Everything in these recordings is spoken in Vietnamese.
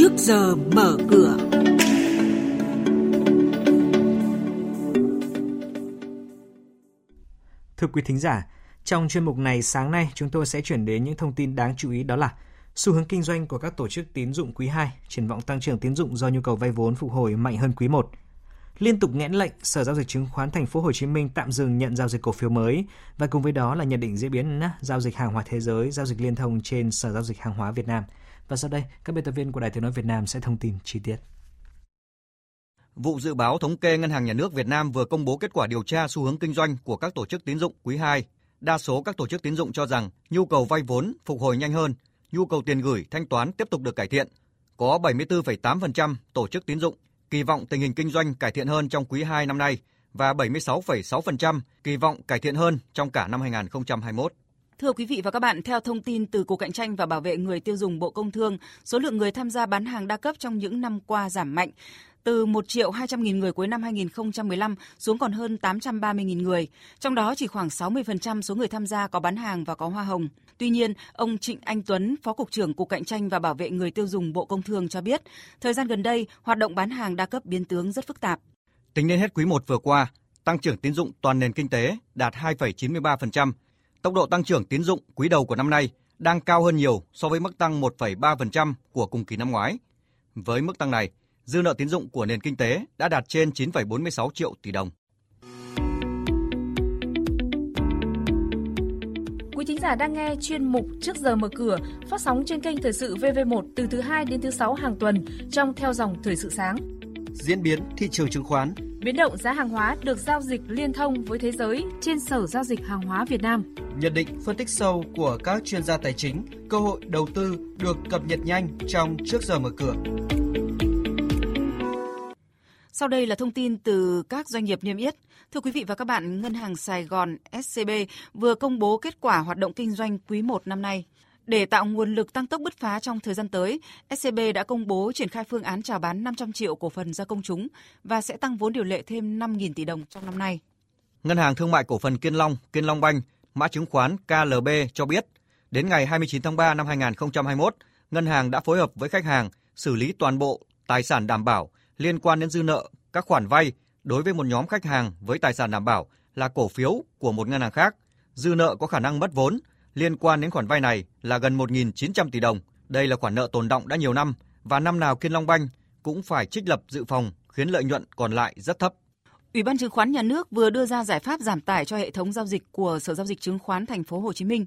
trước giờ mở cửa. Thưa quý thính giả, trong chuyên mục này sáng nay chúng tôi sẽ chuyển đến những thông tin đáng chú ý đó là xu hướng kinh doanh của các tổ chức tín dụng quý 2, triển vọng tăng trưởng tín dụng do nhu cầu vay vốn phục hồi mạnh hơn quý 1. Liên tục nghẽn lệnh, Sở giao dịch chứng khoán Thành phố Hồ Chí Minh tạm dừng nhận giao dịch cổ phiếu mới và cùng với đó là nhận định diễn biến giao dịch hàng hóa thế giới, giao dịch liên thông trên Sở giao dịch hàng hóa Việt Nam. Và sau đây, các biên tập viên của Đài Tiếng nói Việt Nam sẽ thông tin chi tiết. Vụ dự báo thống kê Ngân hàng Nhà nước Việt Nam vừa công bố kết quả điều tra xu hướng kinh doanh của các tổ chức tín dụng quý 2. Đa số các tổ chức tín dụng cho rằng nhu cầu vay vốn phục hồi nhanh hơn, nhu cầu tiền gửi thanh toán tiếp tục được cải thiện. Có 74,8% tổ chức tín dụng kỳ vọng tình hình kinh doanh cải thiện hơn trong quý 2 năm nay và 76,6% kỳ vọng cải thiện hơn trong cả năm 2021. Thưa quý vị và các bạn, theo thông tin từ Cục Cạnh tranh và Bảo vệ người tiêu dùng Bộ Công Thương, số lượng người tham gia bán hàng đa cấp trong những năm qua giảm mạnh từ 1 triệu 200 nghìn người cuối năm 2015 xuống còn hơn 830 nghìn người. Trong đó chỉ khoảng 60% số người tham gia có bán hàng và có hoa hồng. Tuy nhiên, ông Trịnh Anh Tuấn, Phó Cục trưởng Cục Cạnh tranh và Bảo vệ người tiêu dùng Bộ Công Thương cho biết, thời gian gần đây, hoạt động bán hàng đa cấp biến tướng rất phức tạp. Tính đến hết quý 1 vừa qua, tăng trưởng tín dụng toàn nền kinh tế đạt 2,93%. Tốc độ tăng trưởng tín dụng quý đầu của năm nay đang cao hơn nhiều so với mức tăng 1,3% của cùng kỳ năm ngoái. Với mức tăng này, dư nợ tín dụng của nền kinh tế đã đạt trên 9,46 triệu tỷ đồng. Quý thính giả đang nghe chuyên mục Trước giờ mở cửa phát sóng trên kênh Thời sự VV1 từ thứ 2 đến thứ 6 hàng tuần trong theo dòng Thời sự sáng. Diễn biến thị trường chứng khoán Biến động giá hàng hóa được giao dịch liên thông với thế giới trên Sở Giao dịch Hàng hóa Việt Nam. Nhận định phân tích sâu của các chuyên gia tài chính, cơ hội đầu tư được cập nhật nhanh trong Trước giờ mở cửa. Sau đây là thông tin từ các doanh nghiệp niêm yết. Thưa quý vị và các bạn, Ngân hàng Sài Gòn SCB vừa công bố kết quả hoạt động kinh doanh quý 1 năm nay. Để tạo nguồn lực tăng tốc bứt phá trong thời gian tới, SCB đã công bố triển khai phương án chào bán 500 triệu cổ phần ra công chúng và sẽ tăng vốn điều lệ thêm 5.000 tỷ đồng trong năm nay. Ngân hàng Thương mại Cổ phần Kiên Long, Kiên Long Banh, mã chứng khoán KLB cho biết, đến ngày 29 tháng 3 năm 2021, ngân hàng đã phối hợp với khách hàng xử lý toàn bộ tài sản đảm bảo liên quan đến dư nợ các khoản vay đối với một nhóm khách hàng với tài sản đảm bảo là cổ phiếu của một ngân hàng khác. Dư nợ có khả năng mất vốn liên quan đến khoản vay này là gần 1.900 tỷ đồng. Đây là khoản nợ tồn động đã nhiều năm và năm nào Kiên Long Banh cũng phải trích lập dự phòng khiến lợi nhuận còn lại rất thấp. Ủy ban chứng khoán nhà nước vừa đưa ra giải pháp giảm tải cho hệ thống giao dịch của Sở giao dịch chứng khoán thành phố Hồ Chí Minh.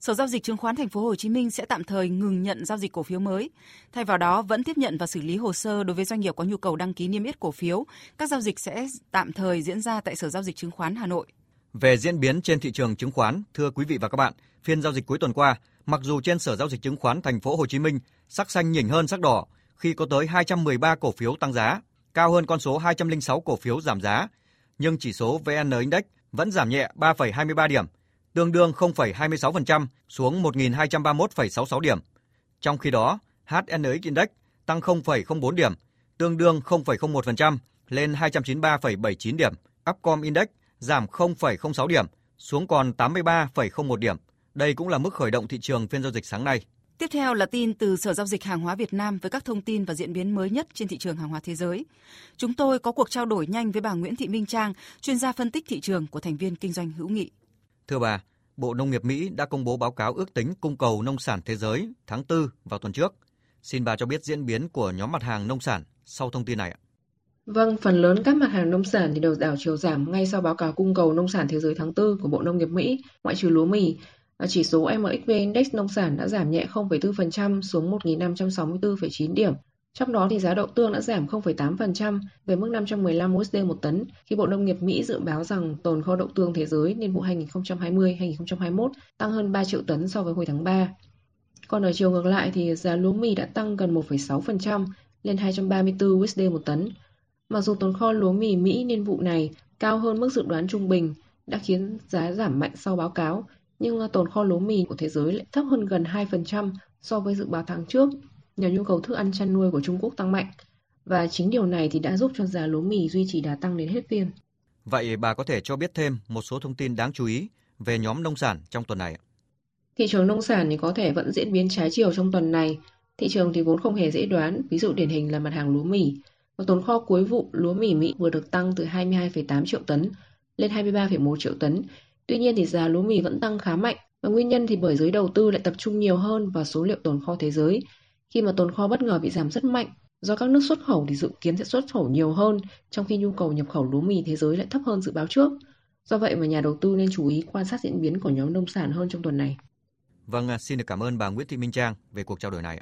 Sở giao dịch chứng khoán thành phố Hồ Chí Minh sẽ tạm thời ngừng nhận giao dịch cổ phiếu mới. Thay vào đó, vẫn tiếp nhận và xử lý hồ sơ đối với doanh nghiệp có nhu cầu đăng ký niêm yết cổ phiếu. Các giao dịch sẽ tạm thời diễn ra tại Sở giao dịch chứng khoán Hà Nội. Về diễn biến trên thị trường chứng khoán, thưa quý vị và các bạn, phiên giao dịch cuối tuần qua, mặc dù trên Sở giao dịch chứng khoán thành phố Hồ Chí Minh sắc xanh nhỉnh hơn sắc đỏ khi có tới 213 cổ phiếu tăng giá, cao hơn con số 206 cổ phiếu giảm giá, nhưng chỉ số VN Index vẫn giảm nhẹ 3,23 điểm, tương đương 0,26% xuống 1.231,66 điểm. Trong khi đó, HNX Index tăng 0,04 điểm, tương đương 0,01% lên 293,79 điểm. Upcom Index giảm 0,06 điểm, xuống còn 83,01 điểm. Đây cũng là mức khởi động thị trường phiên giao dịch sáng nay. Tiếp theo là tin từ Sở Giao dịch Hàng hóa Việt Nam với các thông tin và diễn biến mới nhất trên thị trường hàng hóa thế giới. Chúng tôi có cuộc trao đổi nhanh với bà Nguyễn Thị Minh Trang, chuyên gia phân tích thị trường của thành viên kinh doanh hữu nghị. Thưa bà, Bộ Nông nghiệp Mỹ đã công bố báo cáo ước tính cung cầu nông sản thế giới tháng 4 vào tuần trước. Xin bà cho biết diễn biến của nhóm mặt hàng nông sản sau thông tin này ạ. Vâng, phần lớn các mặt hàng nông sản thì đều đảo chiều giảm ngay sau báo cáo cung cầu nông sản thế giới tháng 4 của Bộ Nông nghiệp Mỹ, ngoại trừ lúa mì. Chỉ số MXV Index nông sản đã giảm nhẹ 0,4% xuống 1.564,9 điểm. Trong đó thì giá đậu tương đã giảm 0,8% về mức 515 USD một tấn, khi Bộ Nông nghiệp Mỹ dự báo rằng tồn kho đậu tương thế giới niên vụ 2020-2021 tăng hơn 3 triệu tấn so với hồi tháng 3. Còn ở chiều ngược lại thì giá lúa mì đã tăng gần 1,6% lên 234 USD một tấn. Mặc dù tồn kho lúa mì Mỹ niên vụ này cao hơn mức dự đoán trung bình đã khiến giá giảm mạnh sau báo cáo, nhưng tồn kho lúa mì của thế giới lại thấp hơn gần 2% so với dự báo tháng trước nhờ nhu cầu thức ăn chăn nuôi của Trung Quốc tăng mạnh. Và chính điều này thì đã giúp cho giá lúa mì duy trì đà tăng đến hết phiên. Vậy bà có thể cho biết thêm một số thông tin đáng chú ý về nhóm nông sản trong tuần này? Thị trường nông sản thì có thể vẫn diễn biến trái chiều trong tuần này. Thị trường thì vốn không hề dễ đoán, ví dụ điển hình là mặt hàng lúa mì. Và tồn kho cuối vụ lúa mì Mỹ vừa được tăng từ 22,8 triệu tấn lên 23,1 triệu tấn. Tuy nhiên thì giá lúa mì vẫn tăng khá mạnh và nguyên nhân thì bởi giới đầu tư lại tập trung nhiều hơn vào số liệu tồn kho thế giới khi mà tồn kho bất ngờ bị giảm rất mạnh do các nước xuất khẩu thì dự kiến sẽ xuất khẩu nhiều hơn trong khi nhu cầu nhập khẩu lúa mì thế giới lại thấp hơn dự báo trước. Do vậy mà nhà đầu tư nên chú ý quan sát diễn biến của nhóm nông sản hơn trong tuần này. Vâng, à, xin được cảm ơn bà Nguyễn Thị Minh Trang về cuộc trao đổi này.